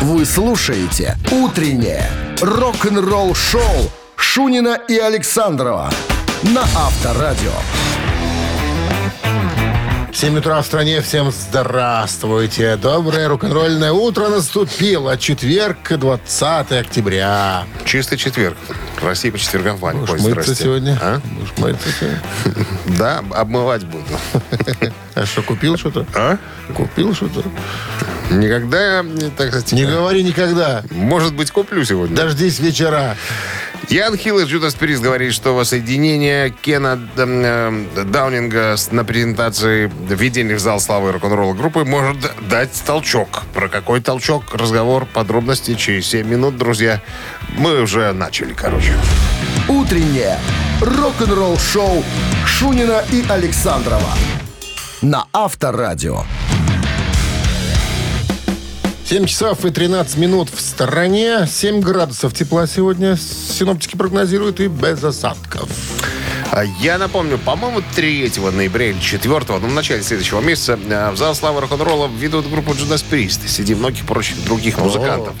Вы слушаете «Утреннее рок-н-ролл-шоу» Шунина и Александрова на Авторадио. 7 утра в стране. Всем здравствуйте. Доброе рок-н-ролльное утро наступило. Четверг, 20 октября. Чистый четверг. В России по четвергам Ваня Будешь ходит, мыться здрасте. сегодня? А? Будешь мыться сегодня? Да, обмывать буду. А что, купил что-то? А? Купил что-то? Никогда так сказать, Не говори никогда. может быть, куплю сегодня. Дождись вечера. Ян Хилл из Judas Priest говорит, что воссоединение Кена э, Даунинга на презентации введения в зал славы рок-н-ролла группы может дать толчок. Про какой толчок? Разговор, подробности через 7 минут, друзья. Мы уже начали, короче. «Утреннее рок-н-ролл-шоу» Шунина и Александрова на Авторадио. 7 часов и 13 минут в стороне. 7 градусов тепла сегодня. Синоптики прогнозируют и без осадков. А Я напомню, по-моему, 3 ноября или 4, ну, в начале следующего месяца э, в зал славы рок-н-ролла ведут группу Judas Priest среди многих прочих других музыкантов.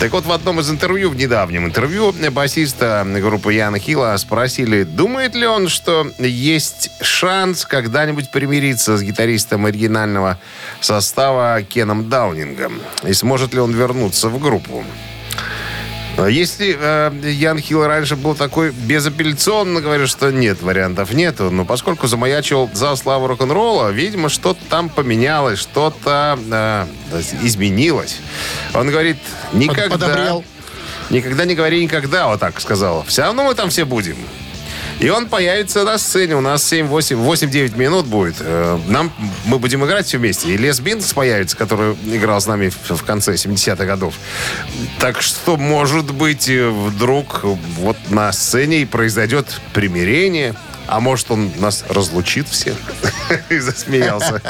Так вот, в одном из интервью, в недавнем интервью, басиста группы Яна Хилла спросили, думает ли он, что есть шанс когда-нибудь примириться с гитаристом оригинального состава Кеном Даунингом, и сможет ли он вернуться в группу. А Если э, Ян Хилл раньше был такой безапелляционно, говорит, что нет, вариантов нету, но поскольку замаячил за славу рок-н-ролла, видимо, что-то там поменялось, что-то э, изменилось. Он говорит, никогда... подобрел. Никогда не говори никогда, вот так сказал. Все равно мы там все будем. И он появится на сцене. У нас 7-8, 8-9 минут будет. Э, Нам, мы будем играть все вместе. И Лес Бинкс появится, который играл с нами в, в конце 70-х годов. Так что, может быть, э, вдруг вот на сцене и произойдет примирение. А может, он нас разлучит всех? И засмеялся.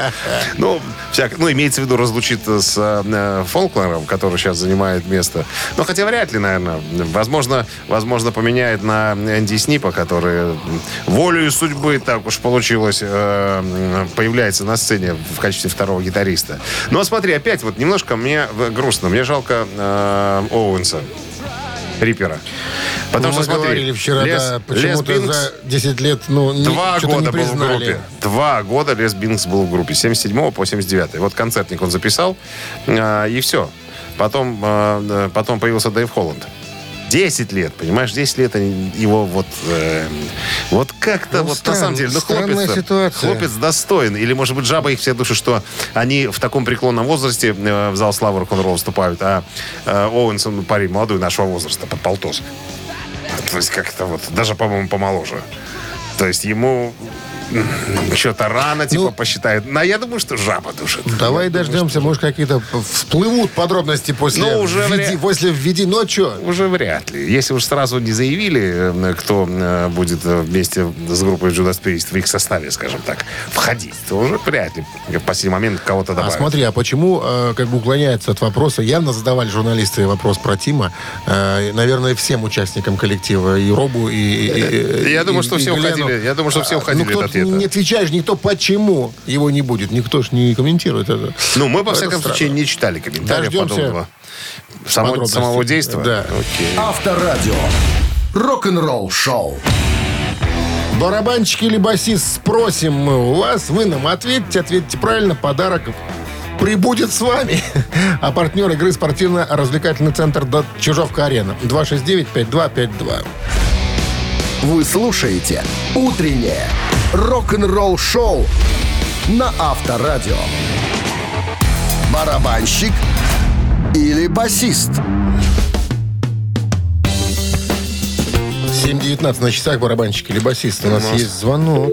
Ну, всяк, ну, имеется в виду, разлучит с э, Фолклером, который сейчас занимает место. Но хотя вряд ли, наверное. Возможно, возможно поменяет на Энди Снипа, который волею судьбы, так уж получилось, э, появляется на сцене в качестве второго гитариста. Но смотри, опять вот немножко мне э, грустно. Мне жалко э, Оуэнса. Риппера. Потому Ну, что, смотри, говорили вчера, Лес- да, Лес почему-то Бинкс- за 10 лет, ну, не- Два что-то не года был в группе. Два года Лес Бинкс был в группе. С 77 по 79. Вот концертник он записал, а, и все. Потом, а, потом появился Дэйв Холланд. 10 лет, понимаешь, 10 лет они его вот... э, вот как-то Ну, вот стран- на самом деле... Ну, хлопец, ситуация. хлопец достоин. Или, может быть, жаба их все души, что они в таком преклонном возрасте э, в зал славы рок-н-ролла вступают, а э, Оуэнсон, парень молодой нашего возраста, под полтос. То есть как-то вот, даже, по-моему, помоложе. То есть ему что-то рано, типа, Ну, посчитает. Но я думаю, что жаба душит. Давай Я думаю, дождемся, может, какие-то всплывут подробности после Ну, уже введи, вряд- после введи. А что? Уже вряд ли. Если уж сразу не заявили, кто будет э, вместе с группой Judas Priest в их составе, скажем так, входить, то уже вряд ли в последний момент кого-то А добавят. смотри, а почему э, как бы уклоняется от вопроса? Явно задавали журналисты вопрос про Тима. Э, наверное, всем участникам коллектива, и Робу, и... и- и- Я думаю, и- что и все Глену. уходили- я думаю, что все А, уходили ну, ответа. Не отвечаешь, никто почему его не будет. Никто ж не комментирует это. Ну, мы, во Это всяком странно. случае, не читали комментариев Дождемся подобного. Само- самого действия? Да. Окей. Авторадио. Рок-н-ролл шоу. Барабанщик или басист, спросим мы у вас. Вы нам ответьте, ответьте правильно. Подарок прибудет с вами. А партнер игры спортивно-развлекательный центр «Дот Чижовка-арена». 269-5252. Вы слушаете «Утреннее рок-н-ролл шоу» на Авторадио. Барабанщик или басист? 7.19 на часах барабанщик или басист. У нас есть звонок.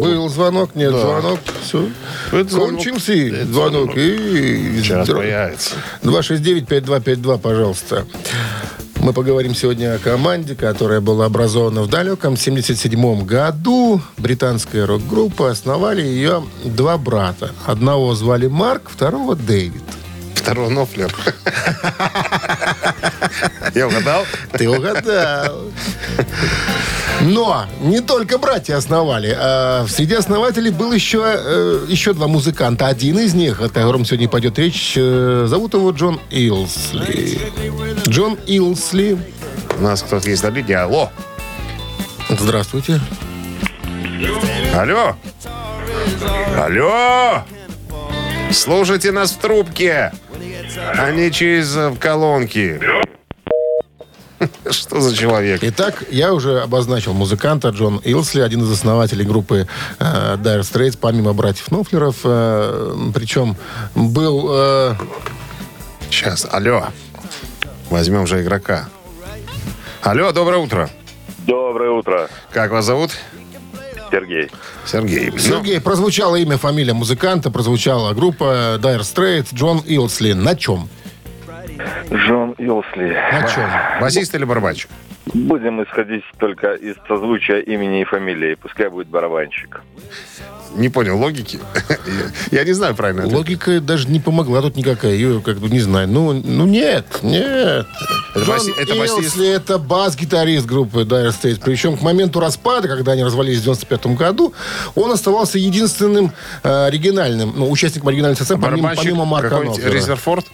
Был звонок, нет звонок. Все. Это звонок. Кончился Это звонок. И... Сейчас появится. 269-5252, пожалуйста. Мы поговорим сегодня о команде, которая была образована в далеком 77 году. Британская рок-группа. Основали ее два брата. Одного звали Марк, второго Дэвид. Второй Нофлер. Я угадал? Ты угадал. Но не только братья основали. А среди основателей был еще, э, еще два музыканта. Один из них, о котором сегодня пойдет речь, э, зовут его Джон Илсли. Джон Илсли. У нас кто-то есть на линии. Алло. Здравствуйте. Алло. Алло. Слушайте нас в трубке, а не через э, колонки. Что за человек? Итак, я уже обозначил музыканта Джон Илсли, один из основателей группы э, Dire Straits, помимо братьев Нофлеров. Э, причем был... Э, Сейчас, алло. Возьмем же игрока. Алло, доброе утро. Доброе утро, Как вас зовут? Сергей. Сергей. Ну, Сергей, прозвучало имя, фамилия музыканта, прозвучала группа Dire Straits, Джон Илсли. На чем? Джон Илсли. На чем? басист или барабанщик? Будем исходить только из созвучия имени и фамилии. Пускай будет барабанщик. Не понял логики. Я не знаю правильно. ответ. Логика даже не помогла тут никакая. Ее как бы не знаю. Ну, ну нет, нет. Это Джон баси- это басист? Илсли это бас-гитарист группы Dire Straits. Причем к моменту распада, когда они развалились в 95 году, он оставался единственным э, оригинальным, ну, участником оригинальной сцены, помимо, Марка. Резерфорд?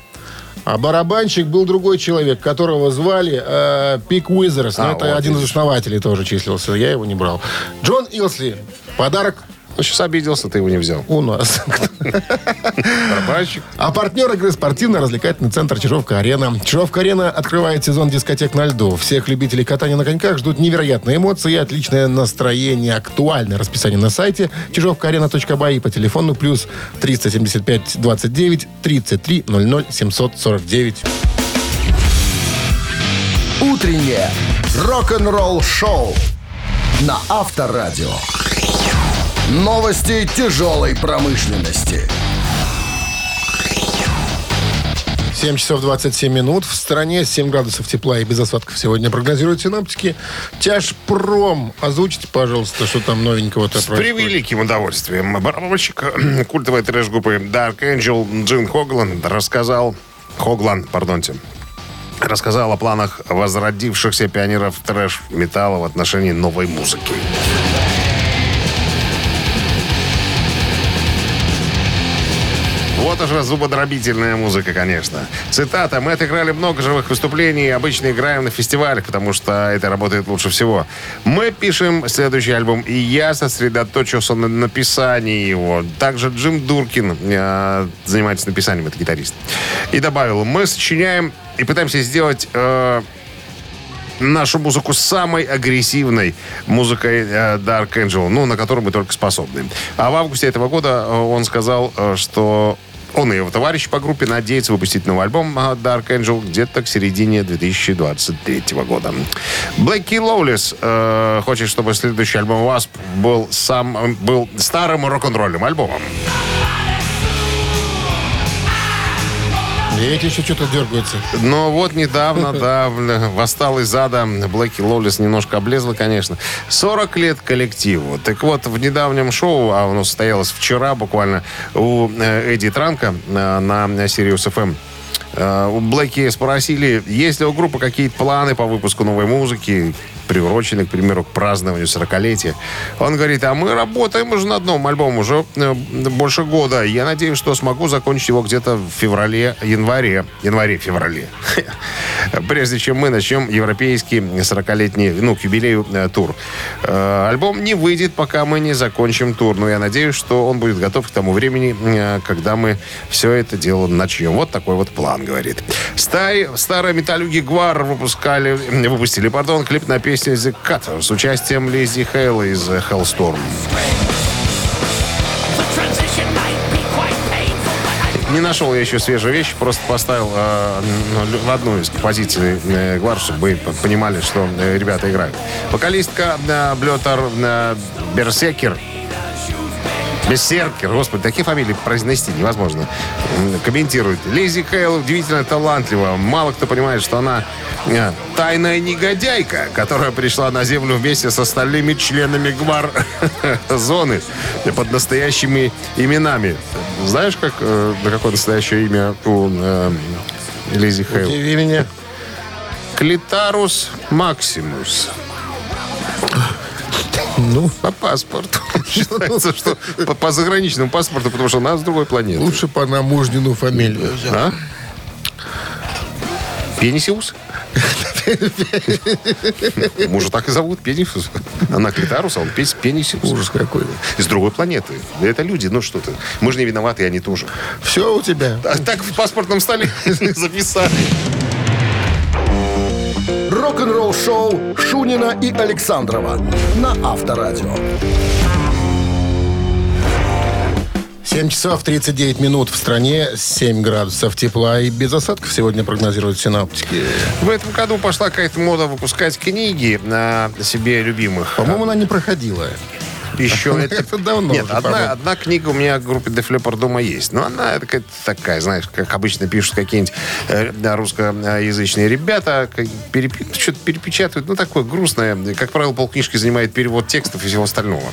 А барабанщик был другой человек, которого звали э, Пик Уизерс. А, Но это вот один из основателей тоже числился. Я его не брал. Джон Илсли. Подарок Ну, сейчас обиделся, ты его не взял. у нас. Барабанщик. А партнер игры спортивно-развлекательный центр Чижовка-Арена. Чижовка-Арена открывает сезон дискотек на льду. Всех любителей катания на коньках ждут невероятные эмоции и отличное настроение. Актуальное расписание на сайте чижовкаарена.бай и по телефону плюс 375 29 33 00 749. Утреннее рок-н-ролл-шоу на Авторадио. Новости тяжелой промышленности. 7 часов 27 минут. В стране 7 градусов тепла и без осадков сегодня прогнозируют синоптики. Тяжпром. Озвучите, пожалуйста, что там новенького-то С превеликим удовольствием. Барабанщик э, культовой трэш-группы Dark Angel Джин Хоглан рассказал... Хоглан, пардонте. Рассказал о планах возродившихся пионеров трэш-металла в отношении новой музыки. Вот уже зубодробительная музыка, конечно. Цитата. «Мы отыграли много живых выступлений, обычно играем на фестивалях, потому что это работает лучше всего. Мы пишем следующий альбом, и я сосредоточился на написании его. Также Джим Дуркин э, занимается написанием, это гитарист. И добавил, мы сочиняем и пытаемся сделать... э, нашу музыку самой агрессивной музыкой э, Dark Angel, ну, на которую мы только способны. А в августе этого года э, он сказал, э, что он и его товарищ по группе надеются выпустить новый альбом э, Dark Angel где-то к середине 2023 года. Блэки Лоулис э, хочет, чтобы следующий альбом Wasp был, сам, был старым рок-н-ролльным альбомом. И эти еще что-то дергаются. Но вот недавно, да, восстал из ада. Блэки Лолис немножко облезла, конечно. 40 лет коллективу. Так вот, в недавнем шоу, а оно состоялось вчера буквально, у э, Эдди Транка э, на Sirius FM, у Блэки спросили, есть ли у группы какие-то планы по выпуску новой музыки, приуроченные, к примеру, к празднованию 40-летия. Он говорит, а мы работаем уже над новым альбомом уже э, больше года. Я надеюсь, что смогу закончить его где-то в феврале, январе. Январе-феврале. Прежде чем мы начнем европейский 40-летний, ну, к юбилею э, тур. Э, альбом не выйдет, пока мы не закончим тур. Но я надеюсь, что он будет готов к тому времени, э, когда мы все это дело начнем. Вот такой вот план, говорит. Старые, старые металлюги Гвар выпускали, выпустили, пардон, клип на песню The Cutter с участием Лизи Хейла из Hellstorm. Не нашел я еще свежие вещи, просто поставил э, ну, в одну из позиций э, Гвар, чтобы вы понимали, что э, ребята играют. Вокалистка э, Блетер э, Берсекер Бессеркер, господи, такие фамилии произнести невозможно. Комментирует. Лизи Хейл удивительно талантлива. Мало кто понимает, что она э, тайная негодяйка, которая пришла на Землю вместе с остальными членами ГВАР зоны под настоящими именами. Знаешь, как, э, какое настоящее имя у э, Лизи Хейл? Удиви меня. Клитарус максимус. Ну, по паспорту. Считается, что по, по заграничному паспорту, потому что у нас с другой планеты. Лучше по намужнину фамилию. А? Пенисиус? Может, так и зовут Пенисиус. Она Клитарус, а он Пенисиус. Ужас какой. Из другой планеты. Это люди, ну что ты. Мы же не виноваты, и они тоже. Все у тебя. А так в паспортном столе записали. Рок-н-ролл-шоу Шунина и Александрова на Авторадио. 7 часов 39 минут в стране, 7 градусов тепла и без осадков сегодня прогнозируют синаптики. В этом году пошла какая-то мода выпускать книги на себе любимых. По-моему, она не проходила. Еще это... Это давно Нет, уже, одна, одна книга у меня в группе Def Leppard дома есть. Но она такая, знаешь, как обычно пишут какие-нибудь э, русскоязычные ребята, перепи- что-то перепечатывают. Ну, такое грустное. Как правило, полкнижки занимает перевод текстов и всего остального.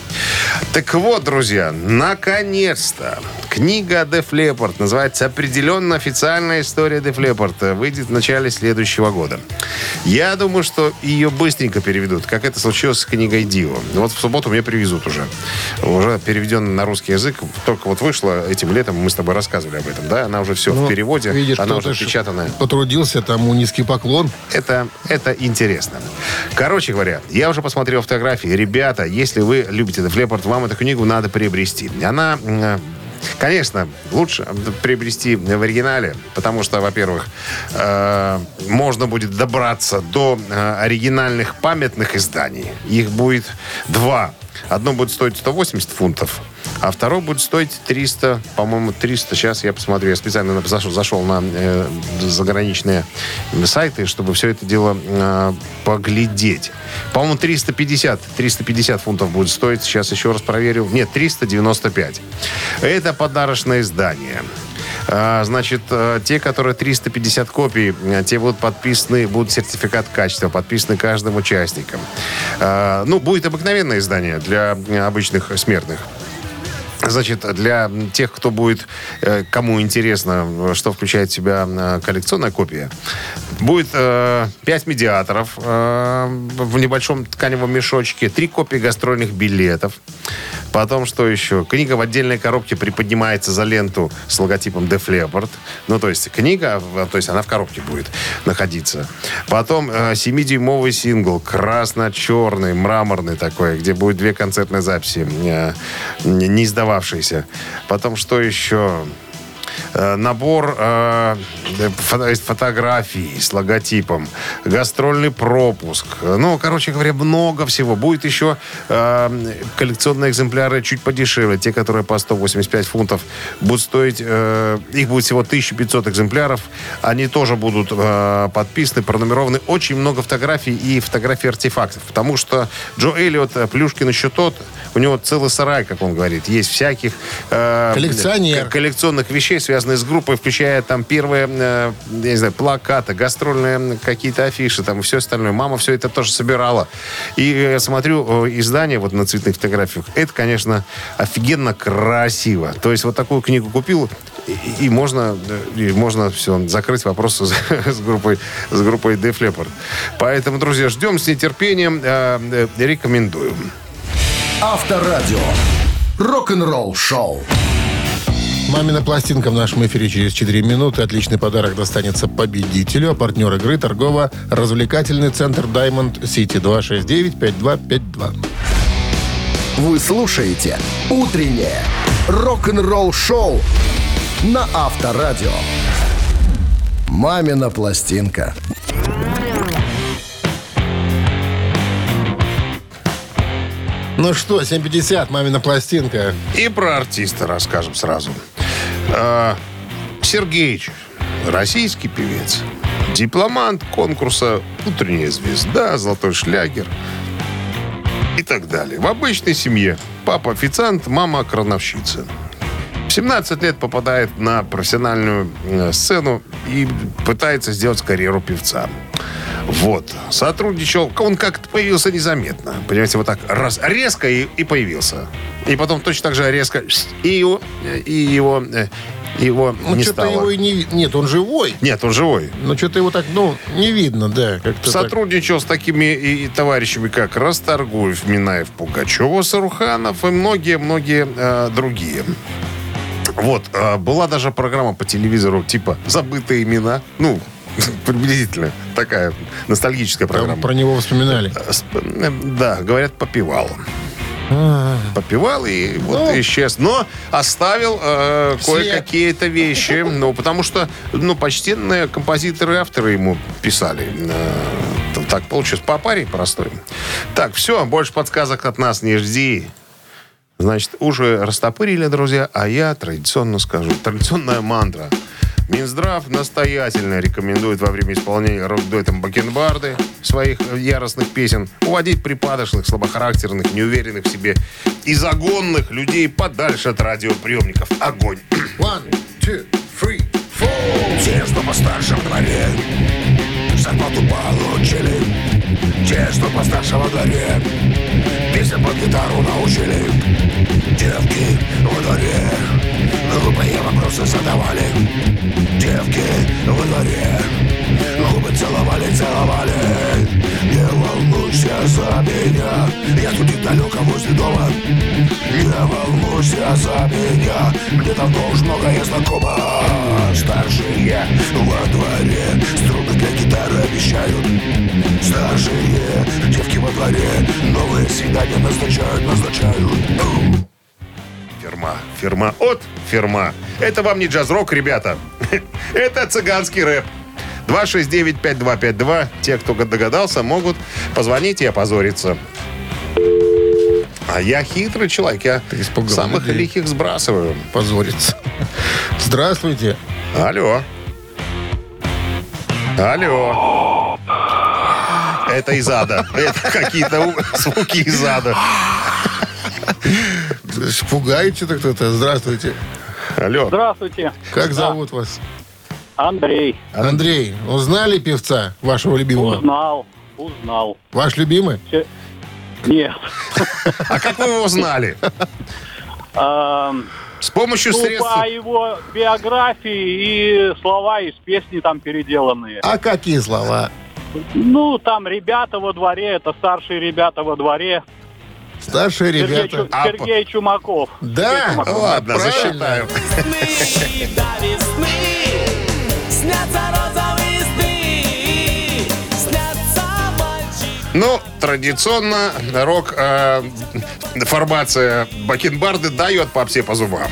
Так вот, друзья, наконец-то книга Def Leppard называется определенно официальная история Def Leppard. Выйдет в начале следующего года. Я думаю, что ее быстренько переведут, как это случилось с книгой Дио. Вот в субботу мне привезут уже. Уже переведен на русский язык. Только вот вышла этим летом, мы с тобой рассказывали об этом, да? Она уже все Ну, в переводе, видишь, она уже печатанная. Потрудился, тому низкий поклон. Это, это интересно. Короче говоря, я уже посмотрел фотографии. Ребята, если вы любите Leppard, вам эту книгу надо приобрести. Она... Конечно, лучше приобрести в оригинале, потому что, во-первых, э, можно будет добраться до э, оригинальных памятных изданий. Их будет два. Одно будет стоить 180 фунтов, а второе будет стоить 300, по-моему, 300. Сейчас я посмотрю. Я специально зашел, зашел на э, заграничные сайты, чтобы все это дело э, поглядеть. По-моему, 350. 350 фунтов будет стоить. Сейчас еще раз проверю. Нет, 395. Это подарочное издание. А, Значит, э, те, которые 350 копий, э, те будут подписаны, будут сертификат качества, подписаны каждым участником. А, Ну, будет обыкновенное издание для э, обычных смертных. Значит, для тех, кто будет, кому интересно, что включает в себя коллекционная копия, будет э, 5 медиаторов э, в небольшом тканевом мешочке, 3 копии гастрольных билетов. Потом, что еще? Книга в отдельной коробке приподнимается за ленту с логотипом Def Leppard. Ну, то есть книга, э, то есть она в коробке будет находиться. Потом э, 7-дюймовый сингл, красно-черный, мраморный такой, где будет две концертные записи, э, не издававшиеся. Потом, что еще? Э, набор э, фото- фотографий с логотипом, гастрольный пропуск. Ну, короче говоря, много всего. Будет еще э, коллекционные экземпляры чуть подешевле. Те, которые по 185 фунтов будут стоить, э, их будет всего 1500 экземпляров. Они тоже будут э, подписаны, пронумерованы. Очень много фотографий и фотографий артефактов. Потому что Джо Эллиот, э, Плюшкин еще тот, у него целый сарай, как он говорит. Есть всяких... э, Коллекционер. коллекционных вещей, связанных с группой, включая там первые, э, я не знаю, плакаты, гастрольные какие-то афиши, там и все остальное. Мама все это тоже собирала. И я смотрю э, издание вот на цветных фотографиях. Это, конечно, офигенно красиво. То есть вот такую книгу купил, и, можно, э, и можно все, закрыть вопрос с, группой, с группой Def Leppard. Поэтому, друзья, ждем с нетерпением. э, э, рекомендую. Авторадио. Рок-н-ролл шоу. Мамина пластинка в нашем эфире через 4 минуты. Отличный подарок достанется победителю. А партнер игры торгово-развлекательный центр Diamond City 269-5252. Вы слушаете «Утреннее рок-н-ролл-шоу» на Авторадио. «Мамина пластинка». Ну что, 7.50, мамина пластинка. И про артиста расскажем сразу. А, Сергеич, российский певец, дипломант конкурса «Утренняя звезда», «Золотой шлягер» и так далее. В обычной семье папа официант, мама крановщица. В 17 лет попадает на профессиональную э, сцену и пытается сделать карьеру певца. Вот. Сотрудничал, он как-то появился незаметно. Понимаете, вот так раз, резко и, и появился. И потом точно так же резко и его, и его, э, его Ну, не стало. его и не... Нет, он живой. Нет, он живой. Но что-то его так, ну, не видно, да. Как-то так. Сотрудничал с такими и, и товарищами, как Расторгуев, Минаев, Пугачева, Саруханов и многие-многие э, другие. Вот, э, была даже программа по телевизору типа «Забытые имена». Ну, приблизительно такая ностальгическая Там программа. про него вспоминали. Э, э, Да, говорят, попивал. Попивал и вот Ну. исчез. Но оставил э, кое-какие-то вещи. Ну, потому что, ну, почтенные композиторы и авторы ему писали. Э, так получилось. По паре простой. Так, все, больше подсказок от нас не жди. Значит, уже растопырили, друзья, а я традиционно скажу. Традиционная мантра. Минздрав настоятельно рекомендует во время исполнения рок-дуэтом Бакенбарды своих э, яростных песен уводить припадочных, слабохарактерных, неуверенных в себе и загонных людей подальше от радиоприемников. Огонь! One, two, three, four. Те, что постарше в дворе, зарплату получили. Те, что постарше во дворе, песен под гитару научили. Девки во дворе, глупые вопросы задавали. Девки во дворе, губы целовали, целовали. Не волнуйся за меня, я тут недалеко возле дома. Не волнуйся за меня, мне давно уж многое знакомо. Старшие во дворе струны для гитары обещают. Старшие девки во дворе новые свидания назначают, назначают. Фирма. Фирма от фирма. Это вам не джаз-рок, ребята. Это цыганский рэп. 269-5252. Те, кто догадался, могут позвонить и опозориться. А я хитрый человек. Я самых людей. лихих сбрасываю. Позорится. Здравствуйте. Алло. Алло. Это из ада. Это какие-то звуки из ада. Пугаете-то кто-то? Здравствуйте. Алло. Здравствуйте, Как зовут вас? Андрей. Андрей, узнали певца вашего любимого? Узнал, узнал. Ваш любимый? Всё- Нет. А как вы его узнали? Эм, С помощью Ну, средств... по его биографии и слова из песни там переделанные. А какие слова? Ну, там ребята во дворе, это старшие ребята во дворе. Старшие Сергей, ребята. Чу- А, Сергей Чумаков. Да? Ну, Ладно, Правильно. засчитаю. весны до весны Снятся розовые Ну, традиционно рок э, Бакенбарды дает попсе по зубам.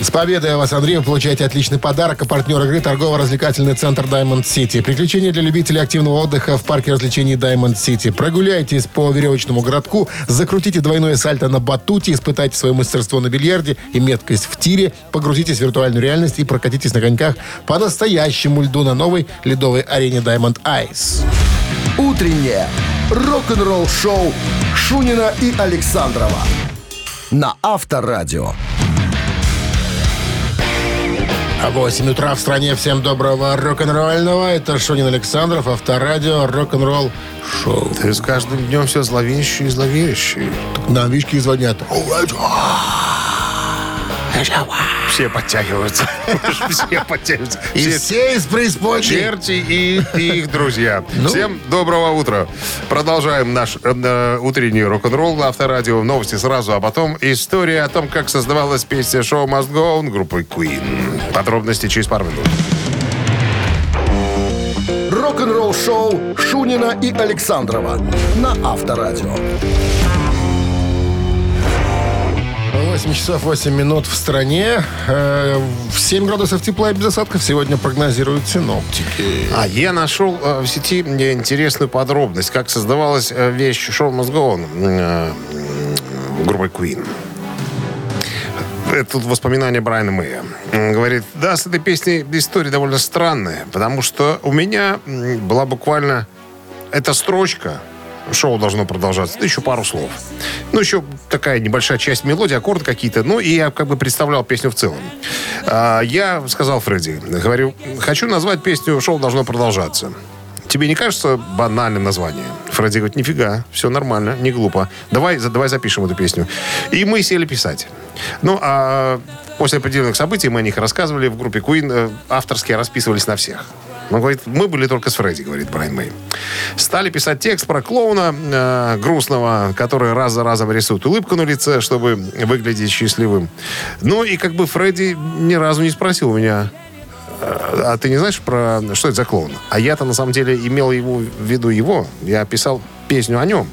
С победой вас, Андрей, вы получаете отличный подарок. А партнер игры торгово-развлекательный центр Diamond City. Приключения для любителей активного отдыха в парке развлечений Diamond City. Прогуляйтесь по веревочному городку, закрутите двойное сальто на батуте, испытайте свое мастерство на бильярде и меткость в тире, погрузитесь в виртуальную реальность и прокатитесь на коньках по настоящему льду на новой ледовой арене Diamond Ice. Утреннее рок-н-ролл-шоу Шунина и Александрова на Авторадио. А 8 утра в стране. Всем доброго рок-н-ролльного. Это Шунин Александров, Авторадио, рок-н-ролл шоу. Ты с каждым днем все зловещий и зловещий. Нам вишки звонят. Все подтягиваются. Все подтягиваются. И Все из преисподней. черти и, их друзья. Ну. Всем доброго утра. Продолжаем наш э, э, утренний рок-н-ролл на Авторадио. Новости сразу, а потом история о том, как создавалась песня шоу Must Go On группы Queen. Подробности через пару минут. Рок-н-ролл-шоу Шунина и Александрова на Авторадио. 8 часов 8 минут в стране. Э, В 7 градусов тепла и без осадков сегодня прогнозируют синоптики. А я нашел э, в сети интересную подробность, как создавалась э, вещь шоу On э, группой Queen. Это тут воспоминания Брайана Мэя. Он говорит, да, с этой песней история довольно странная, потому что у меня была буквально эта строчка, шоу должно продолжаться, да еще пару слов. Ну, еще такая небольшая часть мелодии, аккорды какие-то. Ну, и я как бы представлял песню в целом. А, я сказал Фредди, говорю, хочу назвать песню «Шоу должно продолжаться». Тебе не кажется банальным название? Фредди говорит, нифига, все нормально, не глупо. Давай, за- давай запишем эту песню. И мы сели писать. Ну, а после определенных событий мы о них рассказывали в группе Queen, э, авторские расписывались на всех. Он говорит, мы были только с Фредди, говорит Брайан Мэй. Стали писать текст про клоуна э, грустного, который раз за разом рисует улыбку на лице, чтобы выглядеть счастливым. Ну и как бы Фредди ни разу не спросил у меня, «Э, а ты не знаешь про что это за клоун? А я-то на самом деле имел его, в виду его. Я писал песню о нем.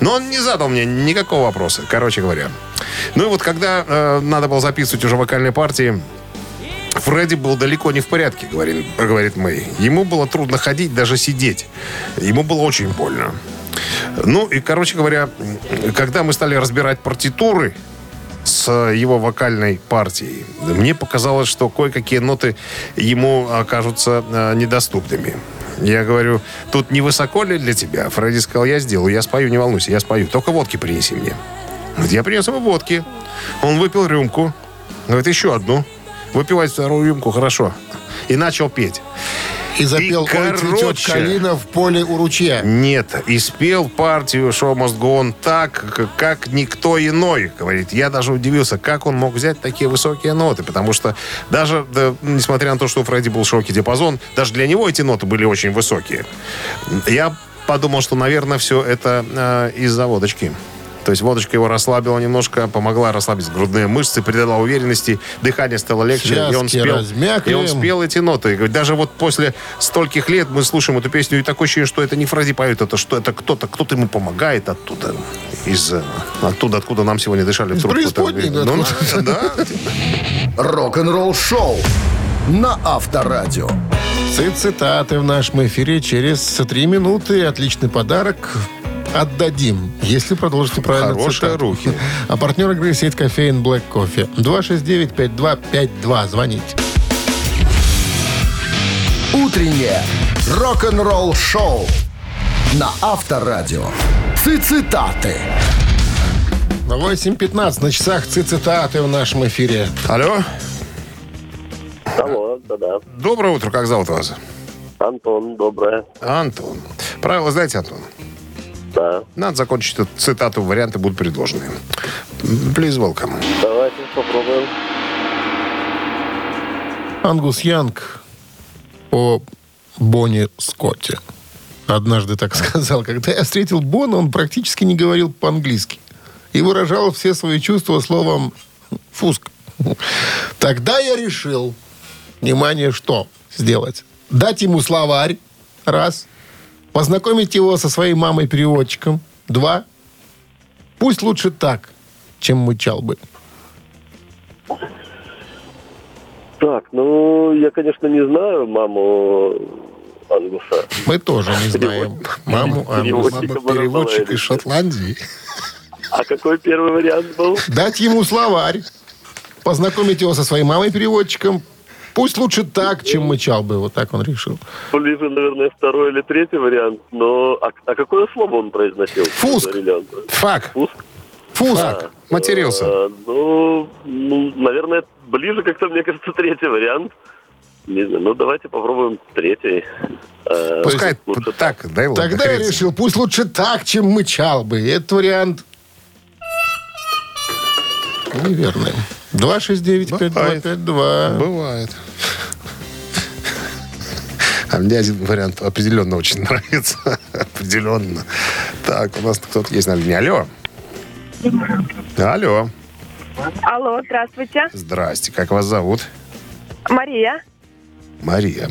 Но он не задал мне никакого вопроса, короче говоря. Ну и вот когда э, надо было записывать уже вокальные партии, Фредди был далеко не в порядке, говорит, говорит Мэй. Ему было трудно ходить, даже сидеть. Ему было очень больно. Ну и, короче говоря, когда мы стали разбирать партитуры с его вокальной партией, мне показалось, что кое-какие ноты ему окажутся э, недоступными. Я говорю, тут не высоко ли для тебя? Фредди сказал, я сделаю, я спою, не волнуйся, я спою. Только водки принеси мне. Я принес ему водки. Он выпил рюмку. Говорит, еще одну. Выпивать вторую рюмку, хорошо. И начал петь. И запел И, «Ой, цветет калина в поле у ручья». Нет, и спел партию «Show must go on» так, как никто иной, говорит. Я даже удивился, как он мог взять такие высокие ноты, потому что даже, да, несмотря на то, что у Фредди был широкий диапазон, даже для него эти ноты были очень высокие. Я подумал, что, наверное, все это э, из-за водочки. То есть водочка его расслабила немножко, помогла расслабить грудные мышцы, придала уверенности, дыхание стало легче, и он Связки спел, размякли. и он спел эти ноты. И говорит, даже вот после стольких лет мы слушаем эту песню, и такое ощущение, что это не Фредди поет, это что это кто-то, кто-то ему помогает оттуда, из э, оттуда, откуда нам сегодня дышали в трубку. Ну, да, Рок-н-ролл шоу на Авторадио. Цит- Цитаты в нашем эфире через три минуты. Отличный подарок отдадим, если продолжите правильно Хорошие цитату. руки. А партнер игры сеть кофеин Black Coffee. 269-5252. Звоните. Утреннее рок-н-ролл шоу на Авторадио. Цитаты. 8.15 на часах цит- цитаты в нашем эфире. Алло, Алло, да-да. доброе утро, как зовут вас? Антон, доброе. Антон. Правила знаете, Антон? Да. Надо закончить эту цитату, варианты будут предложены. Please welcome. Давайте попробуем. Ангус Янг о Бонни Скотте. Однажды так сказал. Когда я встретил Бона, он практически не говорил по-английски. И выражал все свои чувства словом «фуск». Тогда я решил, внимание, что сделать? Дать ему словарь, раз. Познакомить его со своей мамой-переводчиком, два. Пусть лучше так, чем мычал бы. Так, ну, я, конечно, не знаю маму Ангуса. Мы тоже не знаем маму Ангуса. Переводчик из Шотландии. А какой первый вариант был? дать ему словарь, познакомить его со своей мамой-переводчиком. Пусть лучше так, чем мычал бы. Вот так он решил. Ближе, наверное, второй или третий вариант. Но а, а какое слово он произносил? Фуск. Фак. Фуск? Фуск. Фак. Матерился. А, ну, ну, наверное, ближе как-то, мне кажется, третий вариант. Не знаю, ну давайте попробуем третий. А, Пускай лучше так, дай ладно, Тогда я решил, пусть лучше так, чем мычал бы. Этот вариант неверный. 269-5252. Бывает. А мне один вариант определенно очень нравится. определенно. Так, у нас кто-то есть на линии. Алло. Алло. Алло, здравствуйте. Здрасте. Как вас зовут? Мария. Мария.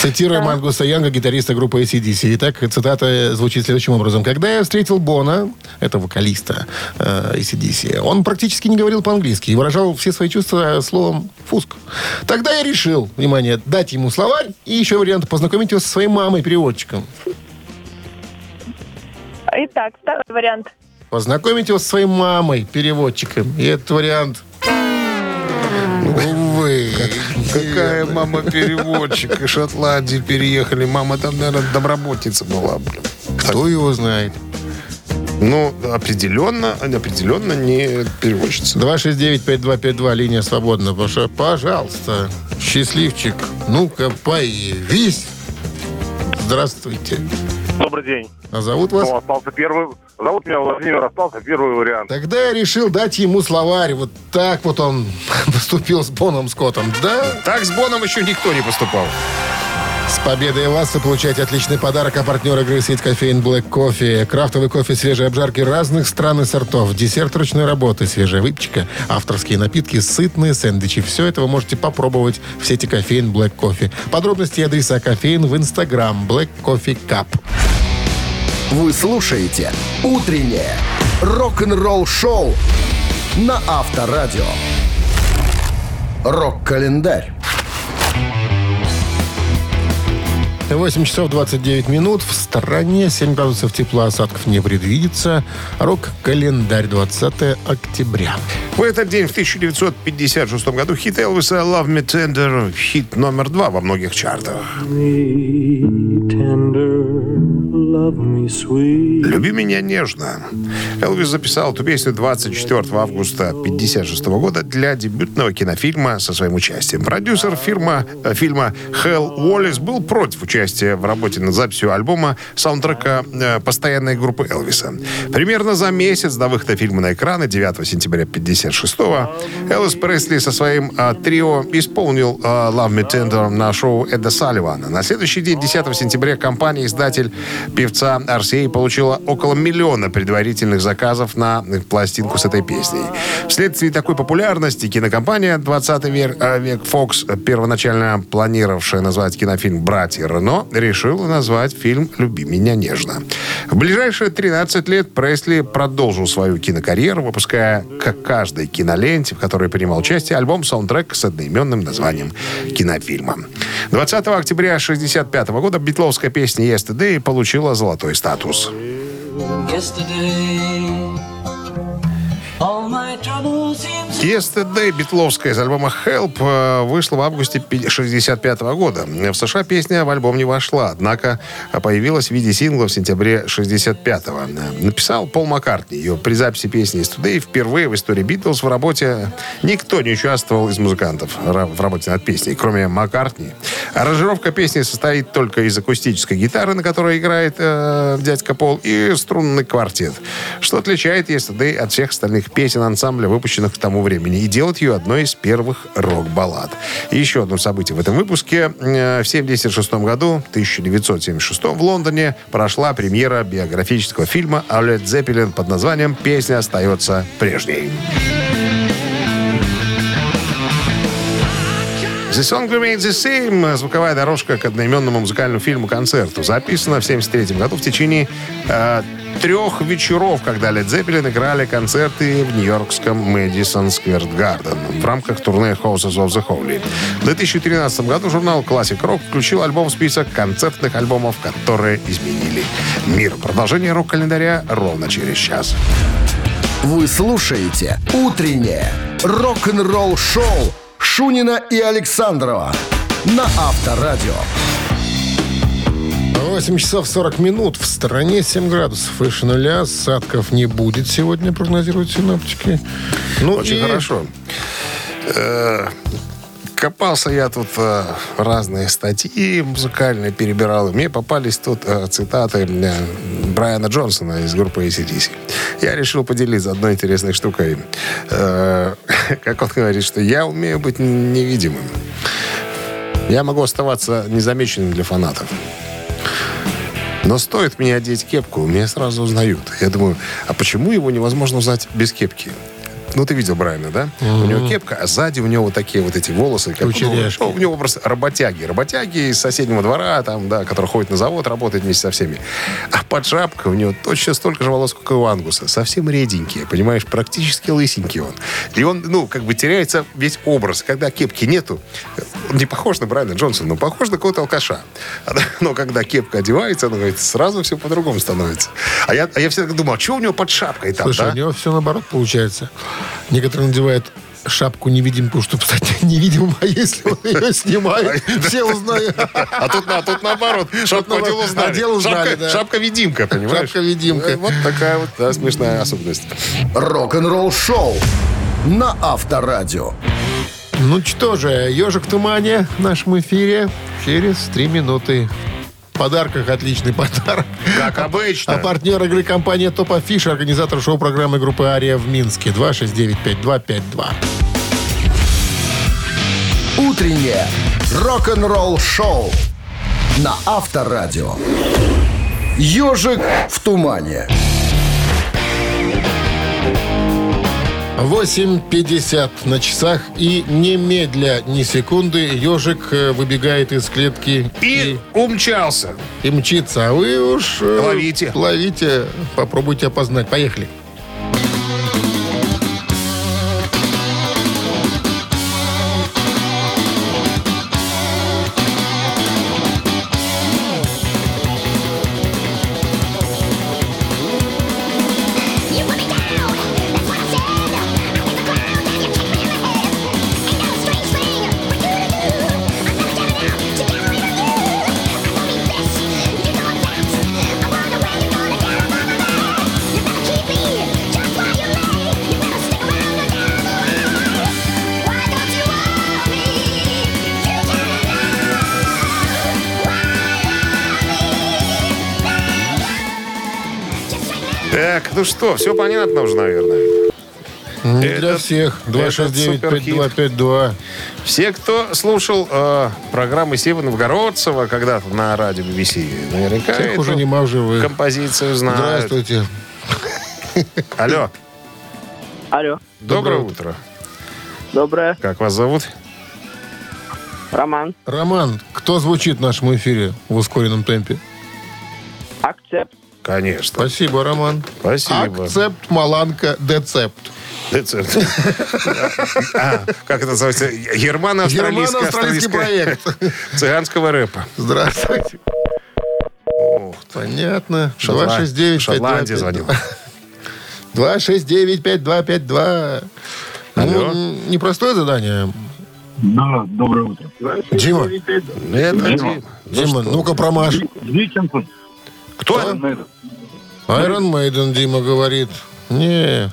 Цитируем Ангуса Янга, гитариста группы ACDC. Итак, цитата звучит следующим образом. «Когда я встретил Бона, это вокалиста э, ACDC, он практически не говорил по-английски и выражал все свои чувства словом «фуск». Тогда я решил, внимание, дать ему словарь и еще вариант познакомить его со своей мамой-переводчиком. Итак, второй вариант. Познакомить его со своей мамой-переводчиком. И этот вариант... Увы. Какая мама переводчик из Шотландии переехали. Мама там, наверное, домработница была. Кто его знает? Ну, определенно, определенно не переводчица. 269-5252, линия свободна. Паша, Пожалуйста, счастливчик, ну-ка появись. Здравствуйте. Добрый день. А зовут вас? Ну, остался первый. Зовут меня Владимир, остался первый вариант. Тогда я решил дать ему словарь. Вот так вот он поступил с Боном Скоттом. Да? Так с Боном еще никто не поступал. С победой вас вы получаете отличный подарок, а партнер игры сеть кофеин Black Coffee. Крафтовый кофе свежей обжарки разных стран и сортов. Десерт ручной работы, свежая выпечка, авторские напитки, сытные сэндвичи. Все это вы можете попробовать в сети кофеин Black Coffee. Подробности и адреса кофеин в инстаграм Black Coffee Cup. Вы слушаете «Утреннее рок-н-ролл-шоу» на Авторадио. Рок-календарь. 8 часов 29 минут. В стороне 7 градусов тепла, осадков не предвидится. Рок-календарь 20 октября. В этот день, в 1956 году, хит Элвиса «Love Me Tender» хит номер два во многих чартах. «Люби меня нежно». Элвис записал эту песню 24 августа 1956 года для дебютного кинофильма со своим участием. Продюсер фирма, э, фильма Хелл Уоллес был против участия в работе над записью альбома саундтрека э, постоянной группы Элвиса. Примерно за месяц до выхода фильма на экраны 9 сентября 1956 Элвис Пресли со своим э, трио исполнил «Love Me Tender» на шоу Эда Салливана. На следующий день, 10 сентября, компания-издатель певца RCA получила около миллиона предварительных заказов на пластинку с этой песней. Вследствие такой популярности кинокомпания 20 век, э, век Fox, первоначально планировавшая назвать кинофильм «Братья Рено», решила назвать фильм «Люби меня нежно». В ближайшие 13 лет Пресли продолжил свою кинокарьеру, выпуская к каждой киноленте, в которой принимал участие, альбом-саундтрек с одноименным названием кинофильма. 20 октября 1965 года битловская песня «Yesterday» получила золотой статус. Yesterday, битловская из альбома Help, э, вышла в августе 65 года. В США песня в альбом не вошла, однако появилась в виде сингла в сентябре 65-го. Написал Пол Маккартни. Ее при записи песни Yesterday впервые в истории Битлз в работе никто не участвовал из музыкантов в работе над песней, кроме Маккартни. Аранжировка песни состоит только из акустической гитары, на которой играет э, дядька Пол, и струнный квартет, что отличает Yesterday от всех остальных песен ансамбля, выпущенных к тому времени, и делает ее одной из первых рок-баллад. Еще одно событие в этом выпуске. Э, В 1976 году, 1976 в Лондоне, прошла премьера биографического фильма о Зеппелин под названием «Песня остается прежней». The Song Remains the Same. Звуковая дорожка к одноименному музыкальному фильму-концерту. Записана в 1973 году в течение э, трех вечеров, когда Led Zeppelin играли концерты в нью-йоркском Мэдисон Сквер Гарден в рамках турне Houses of the Holy. В 2013 году журнал Classic Rock включил альбом в список концертных альбомов, которые изменили мир. Продолжение рок-календаря ровно через час. Вы слушаете «Утреннее рок-н-ролл-шоу» Шунина и Александрова на Авторадио. 8 часов 40 минут. В стороне 7 градусов выше нуля. Осадков не будет сегодня, прогнозируют синоптики. Ну, Очень и- хорошо. Копался я тут э, разные статьи музыкальные перебирал. и Мне попались тут э, цитаты э, Брайана Джонсона из группы ACDC. Я решил поделиться одной интересной штукой. Э, Как он говорит, что я умею быть невидимым. Я могу оставаться незамеченным для фанатов. Но стоит мне одеть кепку, меня сразу узнают. Я думаю, а почему его невозможно узнать без кепки? Ну, ты видел Брайана, да? У него кепка, а сзади у него вот такие вот эти волосы. Как, ну, у него просто работяги. Работяги из соседнего двора, там, да, который ходит на завод, работает вместе со всеми. А под шапкой у него точно столько же волос, как и у Ангуса. Совсем реденькие, понимаешь? Практически лысенький он. И он, ну, как бы теряется весь образ. Когда кепки нету, он не похож на Брайана Джонсона, но похож на какого-то алкаша. Но когда кепка одевается, он говорит, сразу все по-другому становится. А я, а я всегда думал, а что у него под шапкой там, Слушай, да? у него все наоборот получается. Некоторые надевают шапку невидимку, чтобы стать невидимым, а если он ее снимает, все узнают. А тут, а тут наоборот, шапку одел узнали. Одел узнали, Шапка- да. Шапка-видимка, понимаешь? Шапка-видимка. Э, Вот такая вот да, смешная особенность. Рок-н-ролл-шоу на Авторадио. Ну что же, ежик в тумане в нашем эфире через три минуты. Подарках отличный подарок. Как обычно. А партнер игры компания Топ Афиш, организатор шоу-программы группы «Ария» в Минске. 269-5252. Утреннее рок-н-ролл-шоу на Авторадио. «Ежик в тумане». 8.50 на часах и немедля ни секунды ежик э, выбегает из клетки И умчался. и мчится. А вы уж э, Ловите. ловите, попробуйте опознать. Поехали. Ну что, все понятно уже, наверное. Не Этот- для всех. этот суперхит. 269-5252. Все, кто слушал э, программы Сева Новгородцева когда-то на радио BBC, наверняка Всех эту уже нема в живых. композицию знают. Здравствуйте. Алло, Алло. доброе, Доброе утро. Доброе. Как вас зовут? Роман. Роман, кто звучит в нашем эфире в ускоренном темпе? Акцепт. Конечно. Спасибо, Роман. Спасибо. Акцепт, маланка, децепт. Децепт. А, Как это называется? Германо-австралийский Германо-австралийский проект. цыганского рэпа. Здравствуйте. Ух. Понятно. Шотланд- 269 Шотландия звонил. 269-5252. Алло. Ну, непростое задание. Да, доброе утро. Дима, Это Дима. Дима, ну-ка промажь. Викинг. Кто? Iron Maiden, Дима говорит. Не,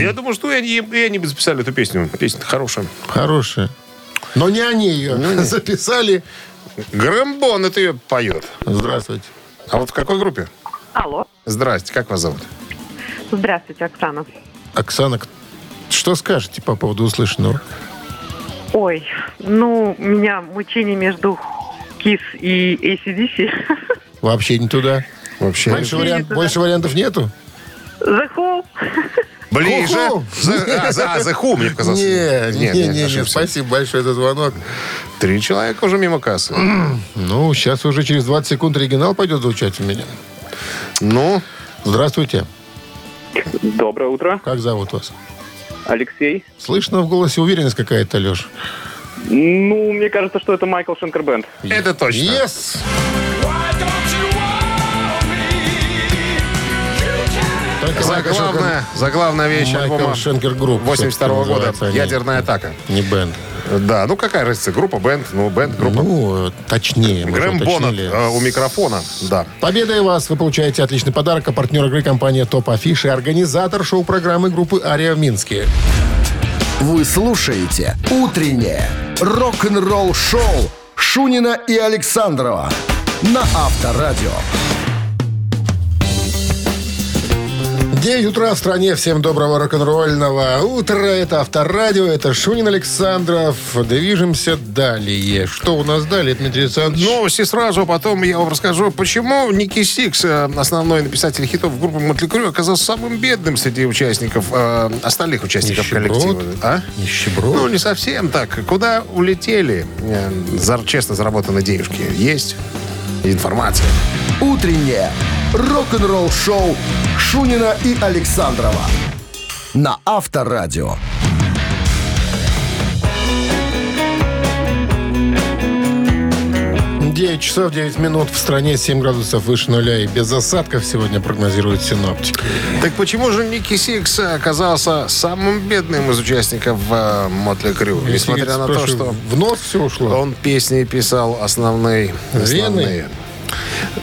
Я думаю, что и они, и они бы записали эту песню. Песня хорошая. хорошая. Но не они ее записали. Грэм Боннет ее поет. Здравствуйте. А вот в какой группе? Алло. Здрасте, как вас зовут? Здравствуйте, Оксана. Оксана, что скажете по поводу услышанного? Ой, ну, у меня мучение между Кис и ACDC. Вообще не туда. Вообще. Больше, вариант- больше вариантов нету? The Who. Ближе. The, а, за, The Who, мне показалось. Не, не, не, спасибо большое за звонок. Три человека уже мимо кассы. Ну, сейчас уже через 20 секунд оригинал пойдет звучать у меня. Ну, Здравствуйте. Доброе утро. Как зовут вас? Алексей. Слышно в голосе уверенность какая-то, Леш. Ну, мне кажется, что это Майкл Шенкер Бенд. это точно. Yes! Заглавная, заглавная вещь Майкл альбома Шенкер Групп. 82 года. называется они. Ядерная атака. Не бенд. Да, ну какая разница? Группа, бенд, ну бенд, группа. Ну, точнее. Грэм Боннет э, у микрофона, да. Победой вас вы получаете отличный подарок. А партнер игры компания Топ Афиш и организатор шоу-программы группы Ария в Минске. Вы слушаете «Утреннее рок-н-ролл-шоу» Шунина и Александрова на Авторадио. 9 утра в стране. Всем доброго рок-н-ролльного утра. Это Авторадио, это Шунин Александров. Движемся далее. Что у нас далее, Дмитрий Александрович? Новости сразу, а потом я вам расскажу, почему Ники Сикс, э, основной написатель хитов группы Mötley Crüe, оказался самым бедным среди участников, э, остальных участников Нищеброд? коллектива. А? Нищеброд? Ну, не совсем так. Куда улетели э, честно заработанные денежки? Есть информация. «Утреннее рок-н-ролл-шоу» Шунина и Александрова на Авторадио. 9 часов 9 минут. В стране 7 градусов выше нуля и без осадков сегодня прогнозируют синоптики. Так почему же Ники Сикс оказался самым бедным из участников э, Мотли Крю? Несмотря на то, что В нос все ушло. он песни писал основные. Вены? основные.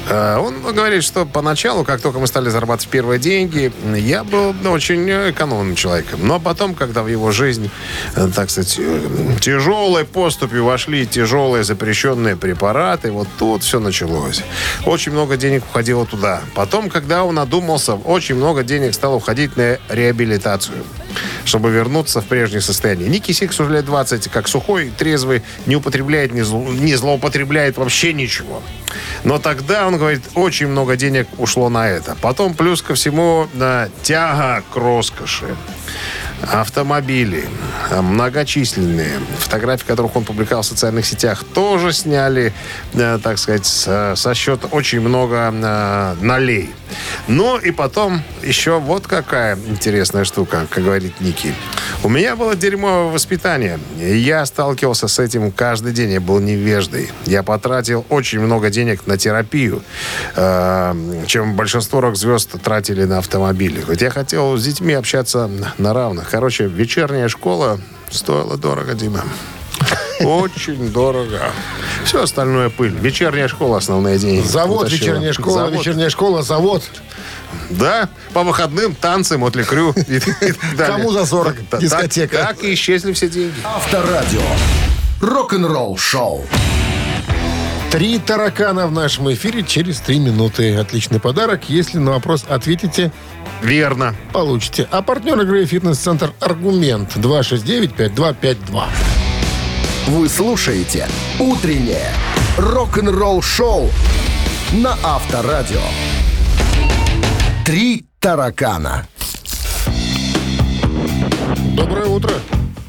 Э, Он говорит, что поначалу, как только мы стали зарабатывать первые деньги, я был очень экономным человеком. Но потом, когда в его жизнь, э, так сказать, э, тяжелой поступью вошли тяжелые запрещенные препараты, вот тут все началось. Очень много денег уходило туда. Потом, когда он одумался, очень много денег стало уходить на реабилитацию, чтобы вернуться в прежнее состояние. Ники Сикс уже лет 20, как сухой, трезвый, не употребляет, не, зло- не злоупотребляет вообще ничего. Но тогда, он говорит, очень много денег ушло на это. Потом, плюс ко всему, на тяга к роскоши. Автомобили э, многочисленные, фотографии которых он публиковал в социальных сетях, тоже сняли, э, так сказать, со, счета очень много э, налей. Ну и потом еще вот какая интересная штука, как говорит Ники. У меня было дерьмовое воспитание. Я сталкивался с этим каждый день. Я был невеждой. Я потратил очень много денег на терапию, э, чем большинство рок-звезд тратили на автомобили. Хоть я хотел с детьми общаться на равных. Короче, вечерняя школа стоила дорого, Дима. Очень дорого. Все остальное пыль. Вечерняя школа основные деньги. Завод, утащила. вечерняя школа, Завод. вечерняя школа, завод. Да, по выходным танцы, мотли крю. и так далее. Кому за 40? Так- Дискотека. Так, и исчезли все деньги. Авторадио. Рок-н-ролл шоу. Три таракана в нашем эфире через три минуты. Отличный подарок. Если на вопрос ответите, Верно. получите. А партнер игры «Фитнес-центр Аргумент» 269-5252. Вы слушаете «Утреннее рок-н-ролл шоу» на Авторадио. Три таракана. Доброе утро.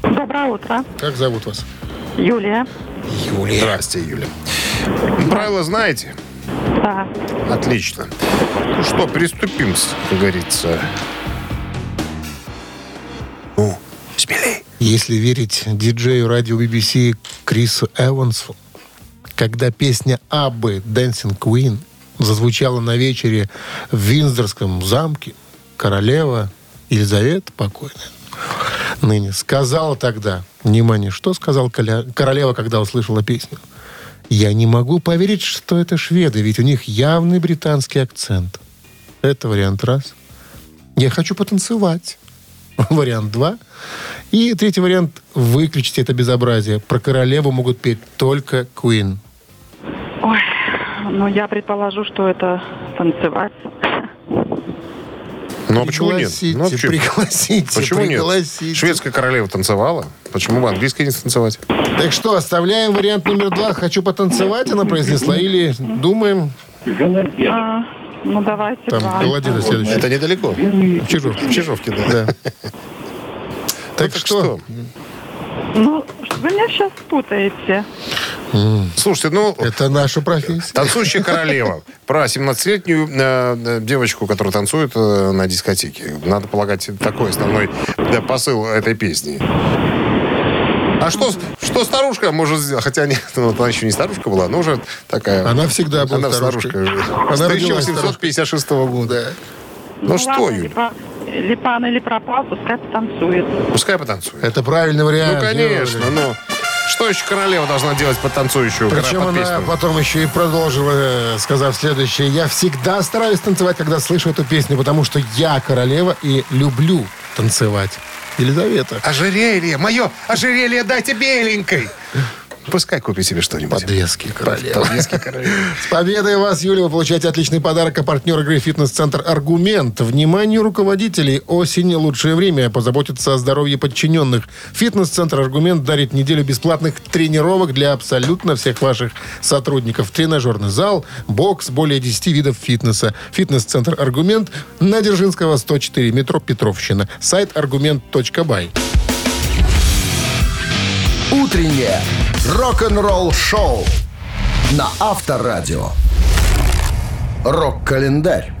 Доброе утро. Как зовут вас? Юлия. Юлия. Здрасте, Юля. Правила знаете? Да. Отлично. Ну что, приступим, как говорится. Ну, смелей. Если верить диджею радио BBC Крису Эвансу, когда песня Аббы «Dancing Queen» зазвучала на вечере в Виндзорском замке, королева Елизавета покойная, ныне, сказала тогда, внимание, что сказал королева, когда услышала песню? Я не могу поверить, что это шведы, ведь у них явный британский акцент. Это вариант раз. Я хочу потанцевать. Вариант два. И третий вариант – выключите это безобразие. Про королеву могут петь только Queen. Ну я предположу, что это танцевать. Ну, а почему нет? Пригласите, Ну, почему? пригласите, Почему нет? пригласите. Шведская королева танцевала. Почему бы английской не танцевать? Так что, оставляем вариант номер два. «Хочу потанцевать», она произнесла. Или думаем, А, ну давайте там, два. Голодина следующий. Это недалеко. В Чижовке. В Чижовке, да. Да. Так так что, что? Ну, вы меня сейчас путаете. Слушайте, ну, это наша профессия. Танцующая королева. Про 17-летнюю э, э, девочку, которая танцует э, на дискотеке. Надо полагать, такой основной да, посыл этой песни. А что, что старушка может сделать? Хотя нет, ну, она еще не старушка была, но уже такая... Она всегда была Она старушкой. старушка. С Она родилась 1856 года. Ну, что, ладно, Юля? Либо, липан или пропал, пускай потанцует. Пускай потанцует. Это правильный Ну, вариант. конечно, Юля. ну... Что еще королева должна делать под танцующую? Причем под она песню? потом еще и продолжила, э, сказав следующее. Я всегда стараюсь танцевать, когда слышу эту песню, потому что я королева и люблю танцевать. Елизавета. Ожерелье, мое ожерелье дайте беленькой. Пускай купи себе что-нибудь. Подвески королевы. Подвески королевы. С победой вас, Юлия, вы получаете отличный подарок, а партнер игры «Фитнес-центр Аргумент». Вниманию руководителей, осень – лучшее время позаботиться о здоровье подчиненных. «Фитнес-центр Аргумент» дарит неделю бесплатных тренировок для абсолютно всех ваших сотрудников. Тренажерный зал, бокс, более 10 видов фитнеса. «Фитнес-центр Аргумент» на Дзержинского, 104, метро Петровщина. Сайт аргумент.бай. Утреннее рок-н-ролл шоу на Авторадио. Рок-календарь.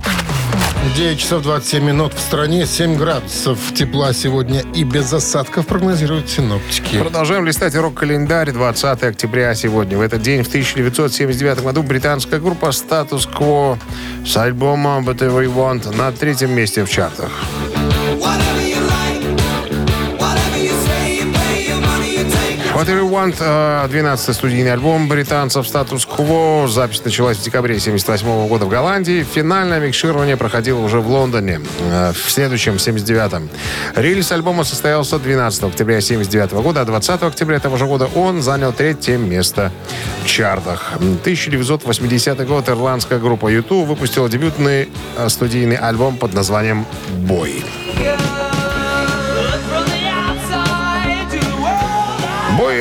9 часов 27 минут в стране, 7 градусов тепла сегодня и без осадков прогнозируют синоптики. Продолжаем листать рок-календарь. 20 октября сегодня. В этот день, в 1979 году, британская группа Status Quo с альбомом Whatever You Want на третьем месте в чартах. What You Want, э, 12-й студийный альбом британцев Status Quo. Запись началась в декабре 78 года в Голландии. Финальное микширование проходило уже в Лондоне э, в следующем, 79-м. Релиз альбома состоялся 12 октября 79 года, а 20 октября этого же года он занял третье место в чартах. 1980 год ирландская группа U2 выпустила дебютный э, студийный альбом под названием «Бой». Бой —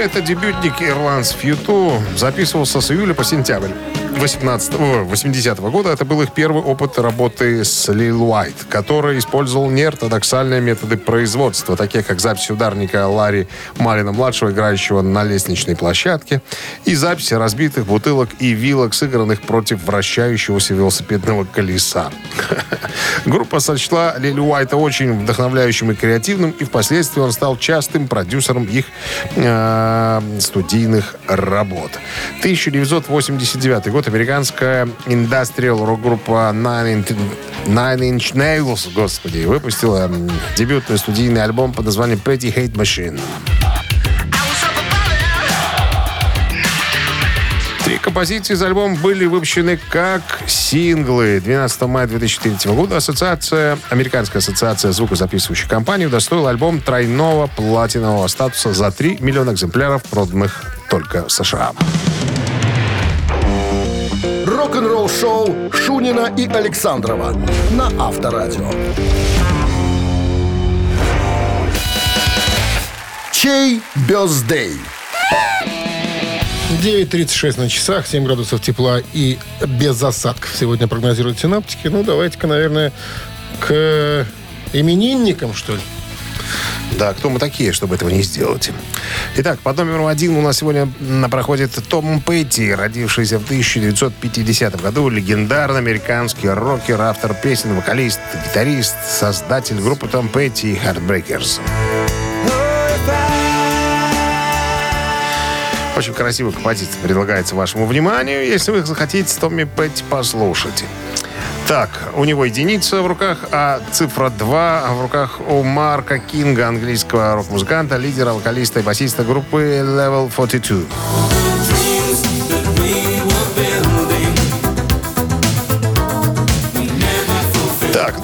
это дебютник ирландцев Юту. Записывался с июля по сентябрь 18, о, 80 года. Это был их первый опыт работы с Лил Уайт, который использовал неортодоксальные методы производства, такие как запись ударника Ларри Малина-младшего, играющего на лестничной площадке, и записи разбитых бутылок и вилок, сыгранных против вращающегося велосипедного колеса. Группа сочла Лили Уайта очень вдохновляющим и креативным, и впоследствии он стал частым продюсером их э, студийных работ. 1989 год американская индастриал рок-группа Nine Inch, Nails, господи, выпустила дебютный студийный альбом под названием Pretty Hate Machine. Три композиции из альбома были выпущены как синглы. 12 мая 2003 года ассоциация, Американская ассоциация звукозаписывающих компаний удостоила альбом тройного платинового статуса за 3 миллиона экземпляров, проданных только в США. Рок-н-ролл шоу Шунина и Александрова на Авторадио. Чей бездей? 9.36 на часах, 7 градусов тепла и без осадков сегодня прогнозируют синаптики. Ну, давайте-ка, наверное, к именинникам, что ли. Да, кто мы такие, чтобы этого не сделать? Итак, под номером один у нас сегодня проходит Том Петти, родившийся в 1950 году, легендарный американский рокер, автор песен, вокалист, гитарист, создатель группы Том Петти и Heartbreakers. Очень красивая композиция предлагается вашему вниманию. Если вы захотите Томми Петти послушать. Так, у него единица в руках, а цифра 2 в руках у Марка Кинга, английского рок-музыканта, лидера, вокалиста и басиста группы Level 42.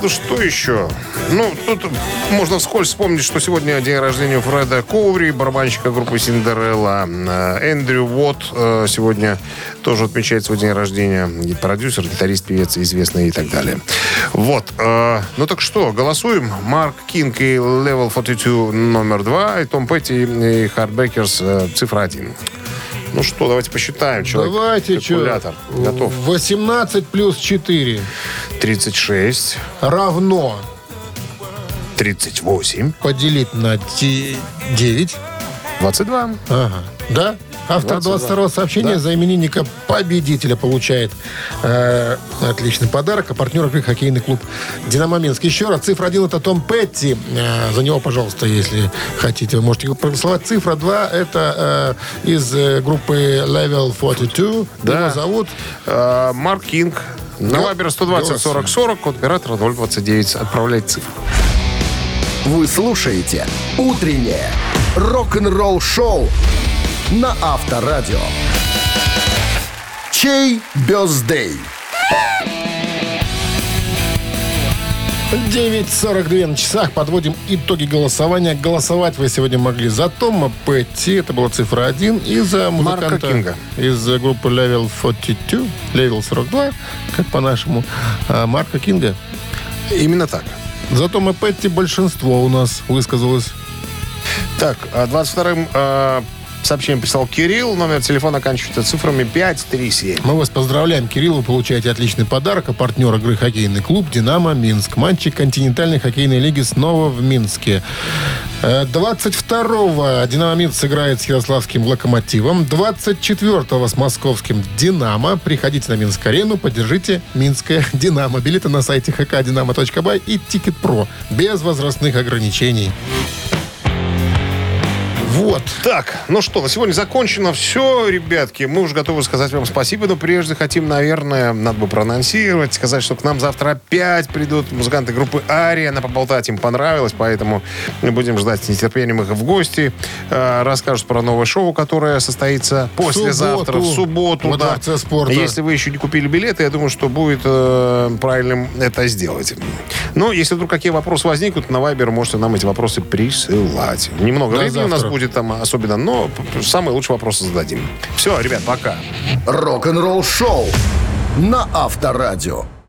Что еще? Ну, тут можно вскользь вспомнить, что сегодня день рождения Фреда Коури, барабанщика группы Cinderella. Э, Эндрю Уотт э, сегодня тоже отмечает свой день рождения. Продюсер, гитарист, певец, известный и так далее. Вот. э, Ну так что, голосуем. Марк Кинг и Level 42 номер два, и Том Петти и Heartbreakers цифра один. Ну что, давайте посчитаем. Человек, Давайте, калькулятор. Готов. 18 плюс 4 36, равно 38, поделить на 9. 22. Ага. Да? Автор 22. 22 сообщения Да. за именинника победителя получает э, отличный подарок. А партнер игры хоккейный клуб «Динамо Минск». Еще раз, цифра 1 это Том Петти. Э, за него, пожалуйста, если хотите, вы можете его проголосовать. Цифра 2 это э, из э, группы Level 42. Да. Его зовут Э, Марк Кинг. На Вайбер 120 голосуем. 40 40, код оператора 029. Отправляйте цифру. Вы слушаете «Утреннее рок-н-ролл-шоу» на Авторадио. Чей бездей? 9.42 на часах. Подводим итоги голосования. Голосовать вы сегодня могли за Тома Петти, это была цифра 1, и за Марка музыканта Кинга. из группы Level 42, Level 42, как по-нашему, а, Марка Кинга. Именно так. За Тома Петти большинство у нас высказалось. Так, а 22-м э, сообщением писал Кирилл. Номер телефона оканчивается цифрами 537. Мы вас поздравляем, Кирилл. Вы получаете отличный подарок. А партнер игры хоккейный клуб «Динамо Минск». Матчи континентальной хоккейной лиги снова в Минске. Э, 22-го «Динамо Минск» сыграет с Ярославским «Локомотивом». 24-го с московским «Динамо». Приходите на Минск-арену, поддержите «Минское Динамо». Билеты на сайте hkdinamo.by и «Ticketpro». Без возрастных ограничений. Вот. Так, ну что, на сегодня закончено все, ребятки. Мы уже готовы сказать вам спасибо, но прежде хотим, наверное, надо бы проанонсировать, сказать, что к нам завтра опять придут музыканты группы Ария. На поболтать им понравилось, поэтому мы будем ждать с нетерпением их в гости. Э, Расскажут про новое шоу, которое состоится послезавтра, в субботу субботу. во да. Спорта. Если вы еще не купили билеты, я думаю, что будет э, правильным это сделать. Ну, если вдруг какие вопросы возникнут, на Вайбер можете нам эти вопросы присылать. Немного До времени у нас завтра. Будет там особенно, но самые лучшие вопросы зададим. Все, ребят, пока. Рок-н-ролл шоу на Авторадио.